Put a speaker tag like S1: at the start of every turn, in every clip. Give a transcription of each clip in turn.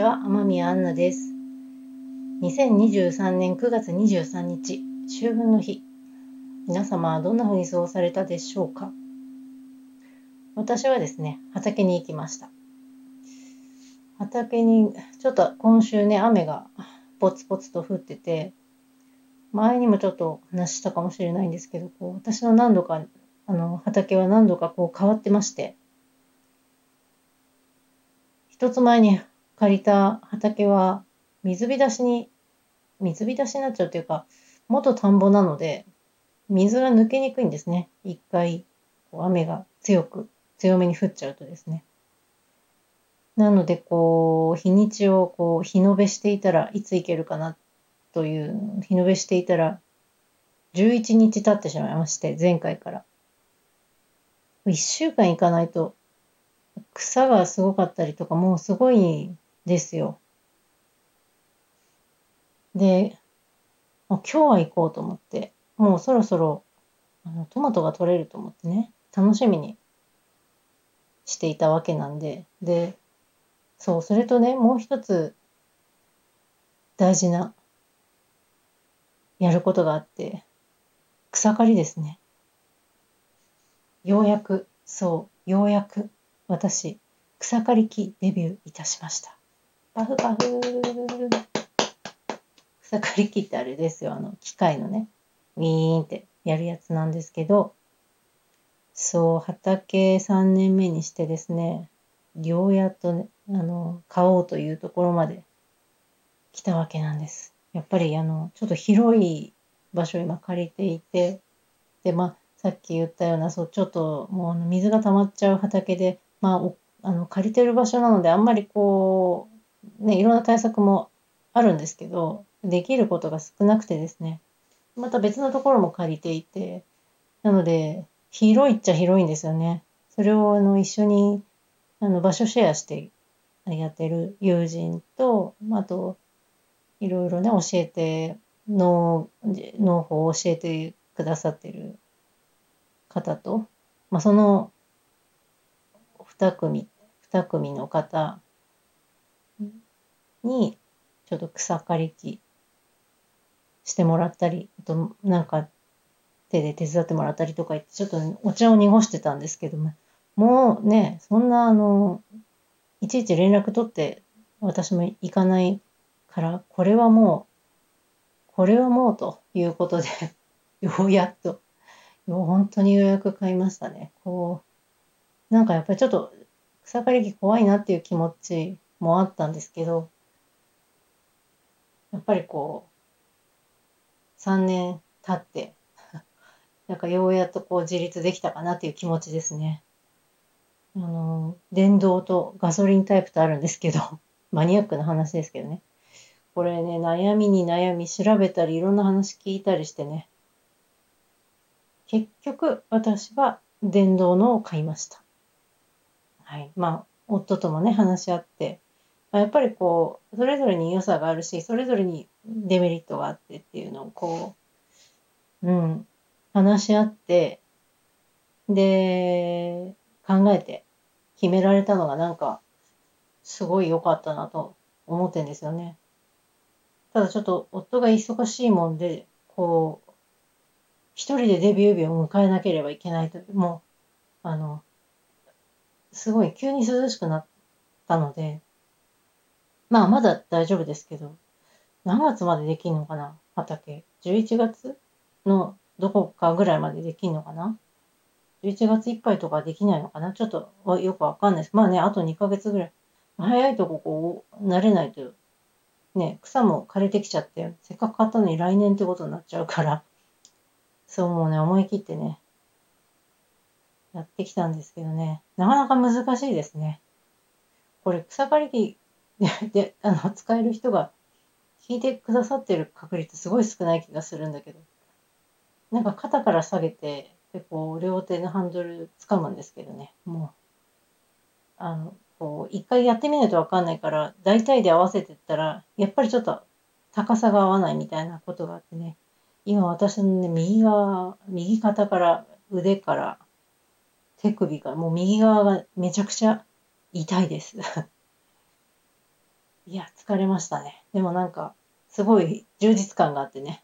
S1: ちは、天宮アンナです。2023年9月23日、秋分の日。皆様はどんな風に過ごされたでしょうか？私はですね、畑に行きました。畑に、ちょっと今週ね、雨がポツポツと降ってて、前にもちょっと話したかもしれないんですけど、こう私の何度か、あの、畑は何度かこう変わってまして、一つ前に借りた畑は水浸しに、水浸しになっちゃうというか、元田んぼなので、水が抜けにくいんですね。一回、雨が強く、強めに降っちゃうとですね。なので、こう、日にちをこう、日延べしていたらいつ行けるかなという、日延べしていたら、11日経ってしまいまして、前回から。1週間行かないと、草がすごかったりとか、もうすごいですよ。で、もう今日は行こうと思って、もうそろそろあのトマトが取れると思ってね、楽しみにしていたわけなんで、で、そう、それとね、もう一つ大事なやることがあって、草刈りですね。ようやく、そう、ようやく私、草刈り機デビューいたしました。パフパフ草刈り機ってあれですよ。あの、機械のね、ウィーンって。やるやつなんですけど、そう、畑3年目にしてですね、ようやっとね、あの、買おうというところまで。来たわけなんです。やっぱりあの、ちょっと広い場所を今借りていて、で、まあ、さっき言ったような、そう、ちょっともう水が溜まっちゃう畑で、まあ、あの借りてる場所なのであんまりこう、ね、いろんな対策もあるんですけどできることが少なくてですねまた別のところも借りていてなので広いっちゃ広いんですよね。それをあの一緒にあの場所シェアしてやってる友人と、あといろいろね教えて農農法を教えてくださってる方と、まあ、その2組、2組の方に、ちょっと草刈り機してもらったり、あと、なんか、手で手伝ってもらったりとか言って、ちょっとお茶を濁してたんですけども、もうね、そんな、あの、いちいち連絡取って私も行かないから、これはもう、これはもうということで ようやっと、本当に予約買いましたね。こう、なんかやっぱりちょっと草刈り機怖いなっていう気持ちもあったんですけど、やっぱりこう、3年経って、なんかようやっとこう自立できたかなっていう気持ちですね。あの、電動とガソリンタイプとあるんですけど、マニアックな話ですけどね。これね、悩みに悩み調べたりいろんな話聞いたりしてね。結局私は電動のを買いました。はい。まあ、夫ともね、話し合って、やっぱりこう、それぞれに良さがあるし、それぞれにデメリットがあってっていうのをこう、うん、話し合って、で、考えて決められたのがなんか、すごい良かったなと思ってんですよね。ただちょっと夫が忙しいもんで、こう、一人でデビュー日を迎えなければいけないと、もう、あの、すごい急に涼しくなったので、まあまだ大丈夫ですけど、何月までできんのかな？畑。11月のどこかぐらいまでできんのかな ?11 月いっぱいとかできないのかな？ちょっとよくわかんないです。まあね、あと2ヶ月ぐらい。早いとここう、慣れないと、ね、草も枯れてきちゃって、せっかく買ったのに来年ってことになっちゃうから、そうもうね、思い切ってね、やってきたんですけどね、なかなか難しいですね。これ、草刈り機であの使える人が聞いてくださってる確率すごい少ない気がするんだけど、なんか肩から下げて、でこう両手のハンドル掴むんですけどね、もう、あの、こう、一回やってみないとわかんないから、大体で合わせてったら、やっぱりちょっと高さが合わないみたいなことがあってね、今私のね、右側、右肩から腕から手首が、もう右側がめちゃくちゃ痛いです。いや、疲れましたね。でもなんか、すごい充実感があってね、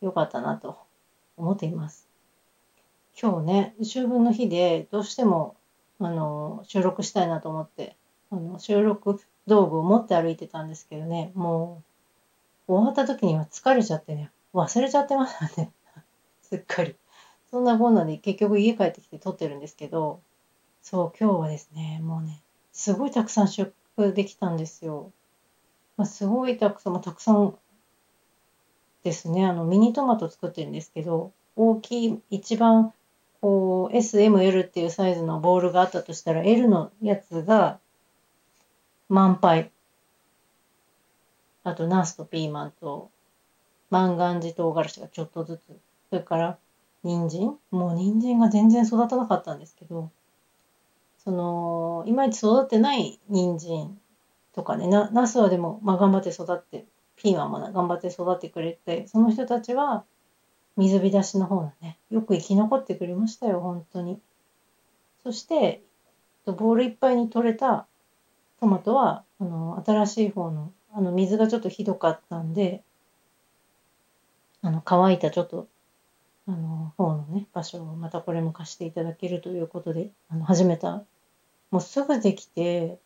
S1: よかったなと思っています。今日ね、秋分の日でどうしても、あの、収録したいなと思って、あの、収録道具を持って歩いてたんですけどね、もう、終わった時には疲れちゃってね、忘れちゃってましたね。すっかり。そんなこんなで結局家帰ってきて撮ってるんですけど、そう、今日はですね、もうね、すごいたくさん収できたんですよ。まあ、すごいたくさん、まあ、たくさんですね、あの、ミニトマト作ってるんですけど、大きい、一番、こう、S、M、L っていうサイズのボールがあったとしたら、L のやつが満杯。あと、ナスとピーマンと、万願寺唐辛子がちょっとずつ。それから、人参？もう人参が全然育たなかったんですけど、その、いまいち育ってない人参とかね、な、ナスはでも、まあ頑張って育って、ピーマンも頑張って育ってくれて、その人たちは、水浸しの方のね、よく生き残ってくれましたよ、本当に。そして、ボールいっぱいに取れたトマトは、あの、新しい方の、あの、水がちょっとひどかったんで、あの、乾いたちょっとあの、方のね、場所をまたこれも貸していただけるということで、あの、始めた。もうすぐできて、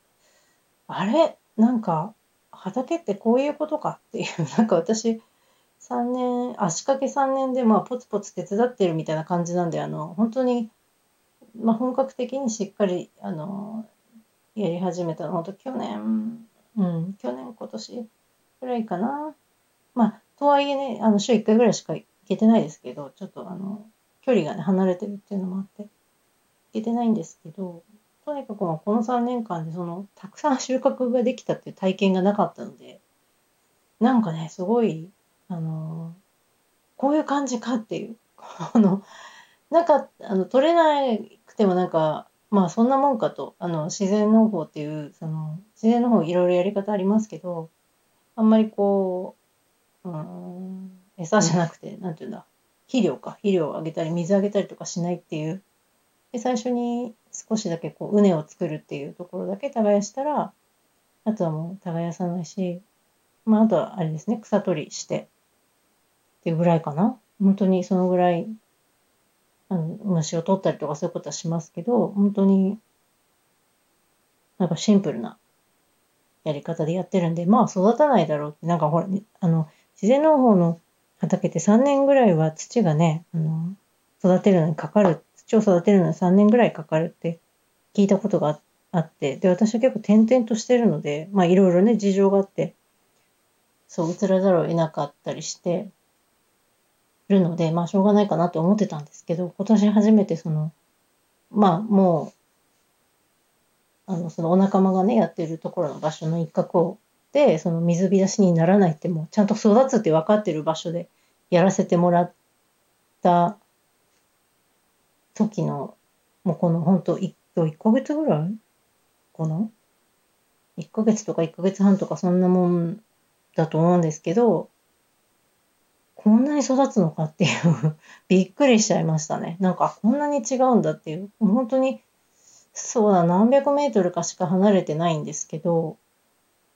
S1: あれ？なんか、畑ってこういうことかっていう、なんか私、3年、足掛け3年で、まあ、ポツポツ手伝ってるみたいな感じなんで、あの、本当に、まあ、本格的にしっかり、あの、やり始めたの、本当去年、うん、去年、今年ぐらいかな。まあ、とはいえね、あの、週1回ぐらいしかけてないですけど、ちょっとあの、距離がね、離れてるっていうのもあって、いけてないんですけど、とにかくこの3年間でその、たくさん収穫ができたっていう体験がなかったので、なんかね、すごい、あの、こういう感じかっていう、あの、なんか、あの、取れなくてもなんか、まあそんなもんかと、あの、自然農法っていう、その、自然農法いろいろやり方ありますけど、あんまりこう、うん、餌じゃなくて、なんていうんだ、肥料か、肥料をあげたり、水あげたりとかしないっていう。で、最初に少しだけこう、畝を作るっていうところだけ耕したら、あとはもう耕さないし、まあ、あとはあれですね、草取りして、っていうぐらいかな。本当にそのぐらい、あの、虫を取ったりとかそういうことはしますけど、本当に、なんかシンプルなやり方でやってるんで、まあ育たないだろうって、なんかほら、あの、自然農法の畑って3年ぐらいは土がね、あの、育てるのにかかる、土を育てるのに3年ぐらいかかるって聞いたことがあって、で、私は結構転々としてるので、まあいろいろね、事情があって、そう、移らざるを得なかったりしてるので、まあしょうがないかなと思ってたんですけど、今年初めてその、まあもう、あの、そのお仲間がね、やってるところの場所の一角を、その水浸しにならないってもうちゃんと育つって分かってる場所でやらせてもらった時の、もうこの本当1、1ヶ月ぐらいかな ?1 ヶ月とか1ヶ月半とかそんなもんだと思うんですけど、こんなに育つのかっていう びっくりしちゃいましたね。なんかこんなに違うんだっていう、本当に、そうだ、何百メートルかしか離れてないんですけど、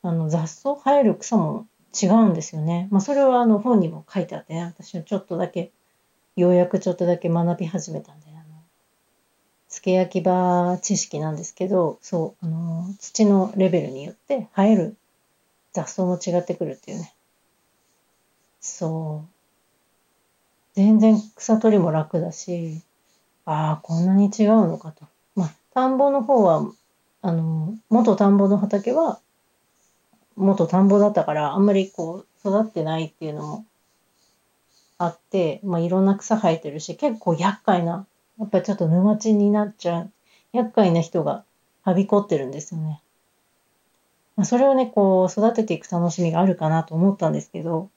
S1: あの雑草生える草も違うんですよね。まあ、それはあの本にも書いてあってね、私はちょっとだけ、ようやくちょっとだけ学び始めたんで、あの、付け焼き場知識なんですけど、そう、あの、土のレベルによって生える雑草も違ってくるっていうね。そう。全然草取りも楽だし、ああ、こんなに違うのかと。まあ、田んぼの方は、あの、元田んぼの畑は、元田んぼだったから、あんまりこう、育ってないっていうのもあって、まあ、いろんな草生えてるし、結構厄介な、やっぱりちょっと沼地になっちゃう、厄介な人がはびこってるんですよね。まあ、それをね、こう、育てていく楽しみがあるかなと思ったんですけど、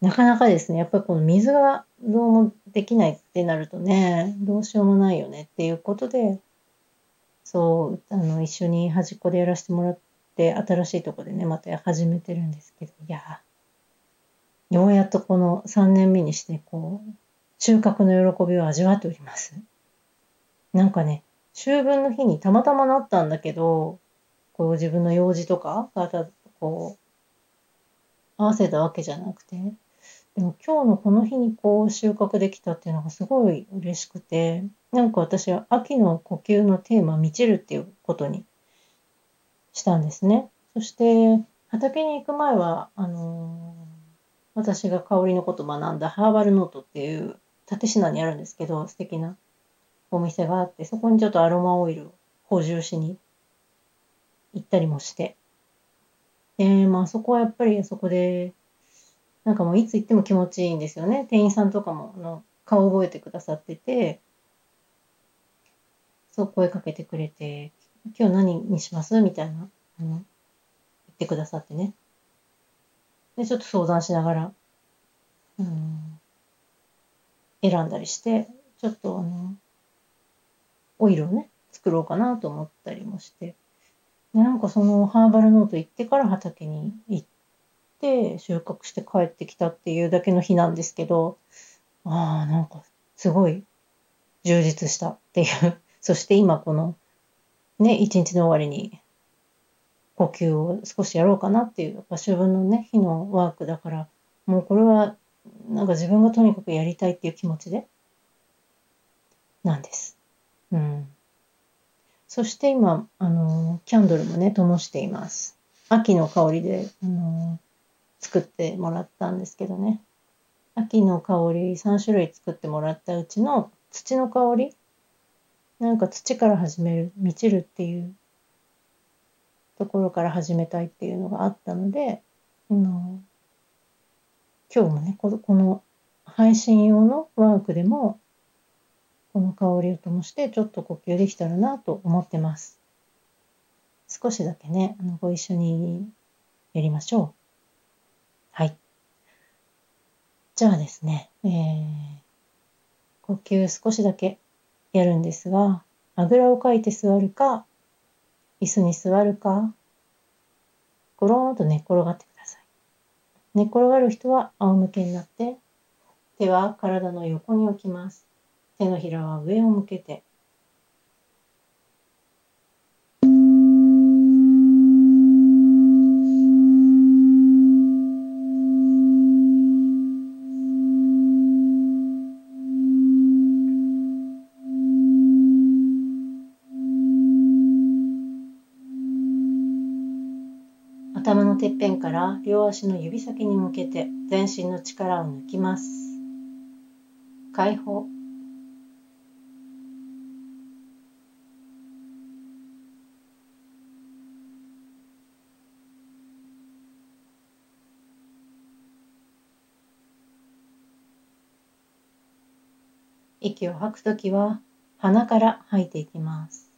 S1: なかなかですね、やっぱりこの水がどうもできないってなるとね、どうしようもないよねっていうことで、そう、あの、一緒に端っこでやらせてもらって、新しいとこでね、また始めてるんですけど、いやようやっとこの3年目にして、こう、収穫の喜びを味わっております。なんかね、秋分の日にたまたまなったんだけど、こう自分の用事とかがたこう合わせたわけじゃなくてでも今日のこの日にこう収穫できたっていうのがすごい嬉しくてなんか私は秋の呼吸のテーマ満ちるっていうことにしたんですね。そして畑に行く前はあの、私が香りのこと学んだハーバルノートっていう立科にあるんですけど素敵なお店があってそこにちょっとアロマオイルを補充しに行ったりもして。で、まあそこはやっぱりそこで、なんかもういつ行っても気持ちいいんですよね。店員さんとかもあの顔覚えてくださってて、そう声かけてくれて、今日何にします？みたいな、あの、言ってくださってね。で、ちょっと相談しながら、うん、選んだりして、ちょっとあの、オイルをね、作ろうかなと思ったりもして。で、なんかそのハーバルノート行ってから畑に行って収穫して帰ってきたっていうだけの日なんですけど、ああ、なんかすごい充実したっていう。そして今このね、一日の終わりに呼吸を少しやろうかなっていう、やっぱ秋分のね、日のワークだから、もうこれはなんか自分がとにかくやりたいっていう気持ちで、なんです。うん。そして今、あの、キャンドルもね、灯しています。秋の香りで、あの、作ってもらったんですけどね。秋の香り3種類作ってもらったうちの土の香りなんか土から始める、満ちるっていうところから始めたいっていうのがあったので、あの今日もねこの配信用のワークでもこの香りを灯してちょっと呼吸できたらなと思ってます。少しだけね、あのご一緒にやりましょう。はい。じゃあですね、えー、呼吸少しだけやるんですが、あぐらをかいて座るか、椅子に座るか、ゴローンと寝転がってください。寝転がる人は仰向けになって、手は体の横に置きます。手のひらは上を向けて頭のてっぺんから両足の指先に向けて全身の力を抜きます。解放。息を吐くときは鼻から吐いていきます。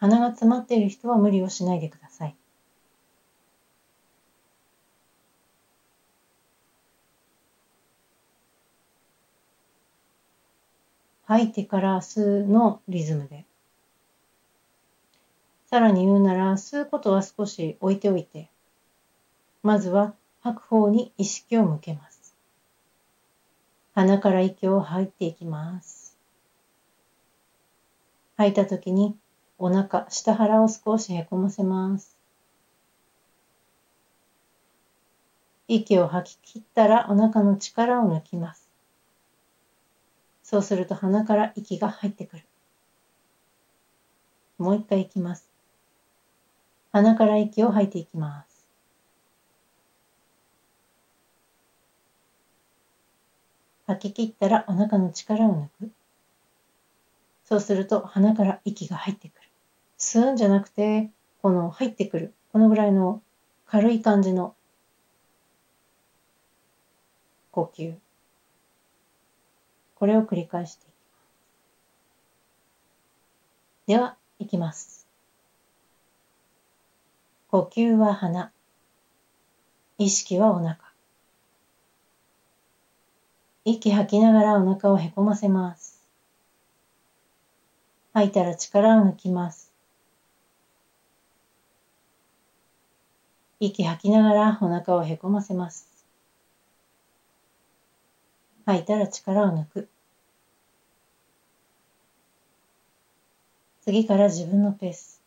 S1: 鼻が詰まっている人は無理をしないでください。吐いてから吸うのリズムで。さらに言うなら、吸うことは少し置いておいて、まずは吐く方に意識を向けます。鼻から息を吐いていきます。吐いた時にお腹、下腹を少しへこませます。息を吐き切ったらお腹の力を抜きます。そうすると鼻から息が入ってくる。もう一回いきます。鼻から息を吐いていきます。吐き切ったらお腹の力を抜く。そうすると鼻から息が入ってくる。吸うんじゃなくて、この入ってくる。このぐらいの軽い感じの呼吸。これを繰り返していきます。では、いきます。呼吸は鼻。意識はお腹。息吐きながらお腹をへこませます。吐いたら力を抜きます。息吐きながらお腹をへこませます。吐いたら力を抜く。次から自分のペース。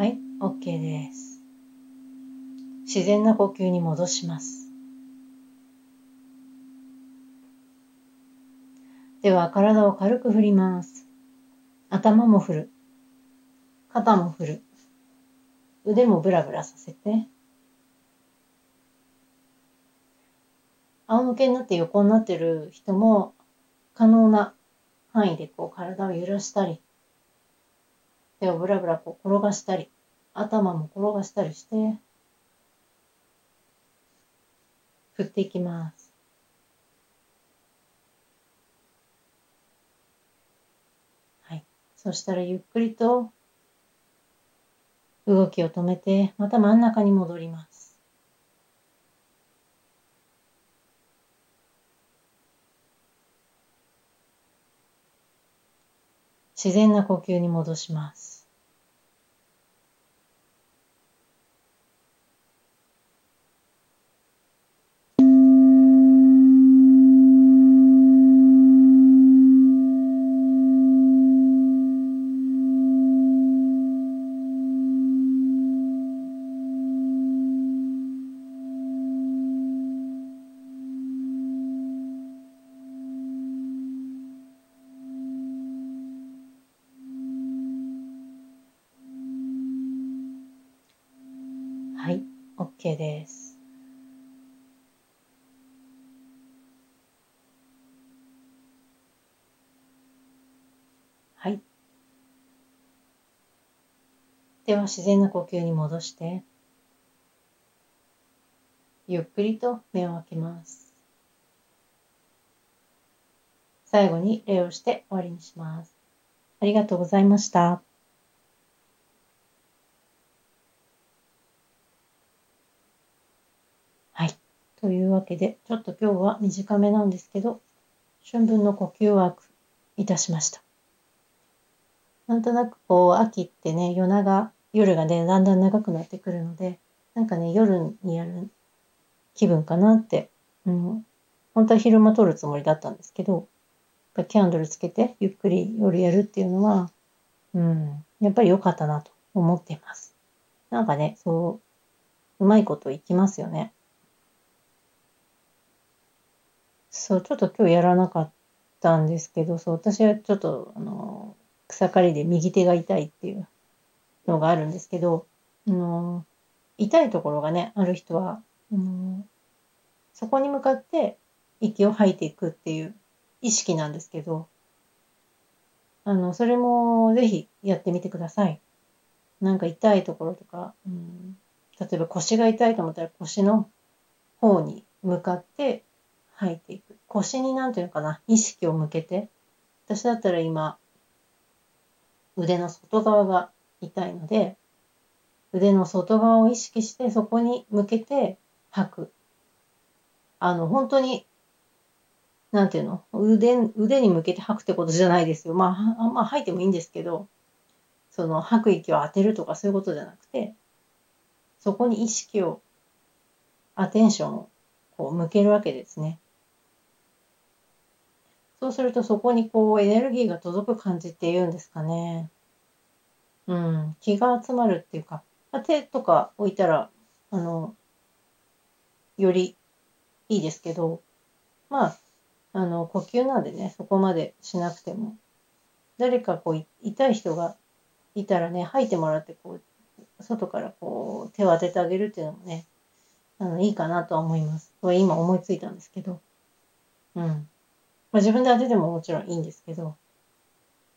S1: はい、OK です。自然な呼吸に戻します。では、体を軽く振ります。頭も振る。肩も振る。腕もブラブラさせて。仰向けになって横になってる人も可能な範囲でこう体を揺らしたり手をブラブラこう転がしたり、頭も転がしたりして、振っていきます。はい。そしたらゆっくりと動きを止めて、また真ん中に戻ります。自然な呼吸に戻します。はい、OK です。はい。では自然な呼吸に戻して、ゆっくりと目を開けます。最後に礼をして終わりにします。ありがとうございました。はいというわけで、ちょっと今日は短めなんですけど、春分の呼吸ワークいたしました。なんとなくこう、秋ってね、夜長、夜がね、だんだん長くなってくるので、なんかね、夜にやる気分かなって、うん、本当は昼間撮るつもりだったんですけど、キャンドルつけてゆっくり夜やるっていうのは、うん、やっぱり良かったなと思っています。なんかね、そう、うまいこといきますよね。そう、ちょっと今日やらなかったんですけど、そう、私はちょっと、あの、草刈りで右手が痛いっていうのがあるんですけど、あの、痛いところがね、ある人は、あの、そこに向かって息を吐いていくっていう意識なんですけど、あの、それもぜひやってみてください。なんか痛いところとか、うん、例えば腰が痛いと思ったら腰の方に向かって吐いていく。腰になんていうのかな、意識を向けて。私だったら今、腕の外側が痛いので、腕の外側を意識してそこに向けて吐く。あの、本当に、なんていうの？腕、腕に向けて吐くってことじゃないですよ。まあ、まあ、吐いてもいいんですけど、その吐く息を当てるとかそういうことじゃなくて、そこに意識を、アテンションをこう向けるわけですね。そうするとそこにこうエネルギーが届く感じっていうんですかね。うん、気が集まるっていうか、手とか置いたら、あの、よりいいですけど、まあ、あの、呼吸なんでね、そこまでしなくても、誰かこう、痛い人がいたらね、吐いてもらって、こう、外からこう、手を当ててあげるっていうのもね、あの、いいかなとは思います。これ今思いついたんですけど、うん。まあ、自分で当ててももちろんいいんですけど、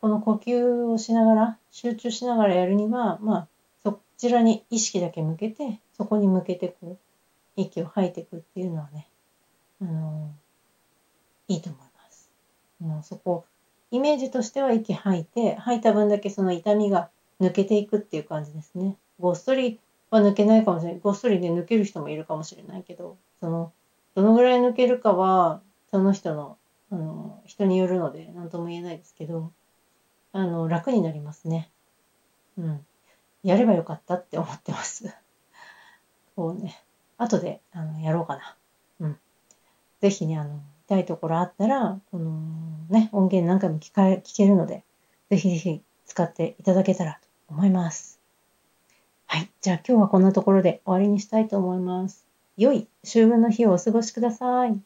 S1: この呼吸をしながら、集中しながらやるには、まあ、そちらに意識だけ向けて、そこに向けてこう、息を吐いていくっていうのはね、あのいいと思います。あのそこ、イメージとしては息吐いて、吐いた分だけその痛みが抜けていくっていう感じですね。ごっそりは抜けないかもしれない。ごっそりで、抜ける人もいるかもしれないけど、その、どのぐらい抜けるかは、その人の、あの、人によるので、何とも言えないですけど、あの、楽になりますね。うん。やればよかったって思ってます。こうね、後で、あの、やろうかな。うん。ぜひね、あの、痛いところあったら、このね、音源何回も聞か聞けるので、ぜひぜひ使っていただけたらと思います。はい。じゃあ今日はこんなところで終わりにしたいと思います。良い秋分の日をお過ごしください。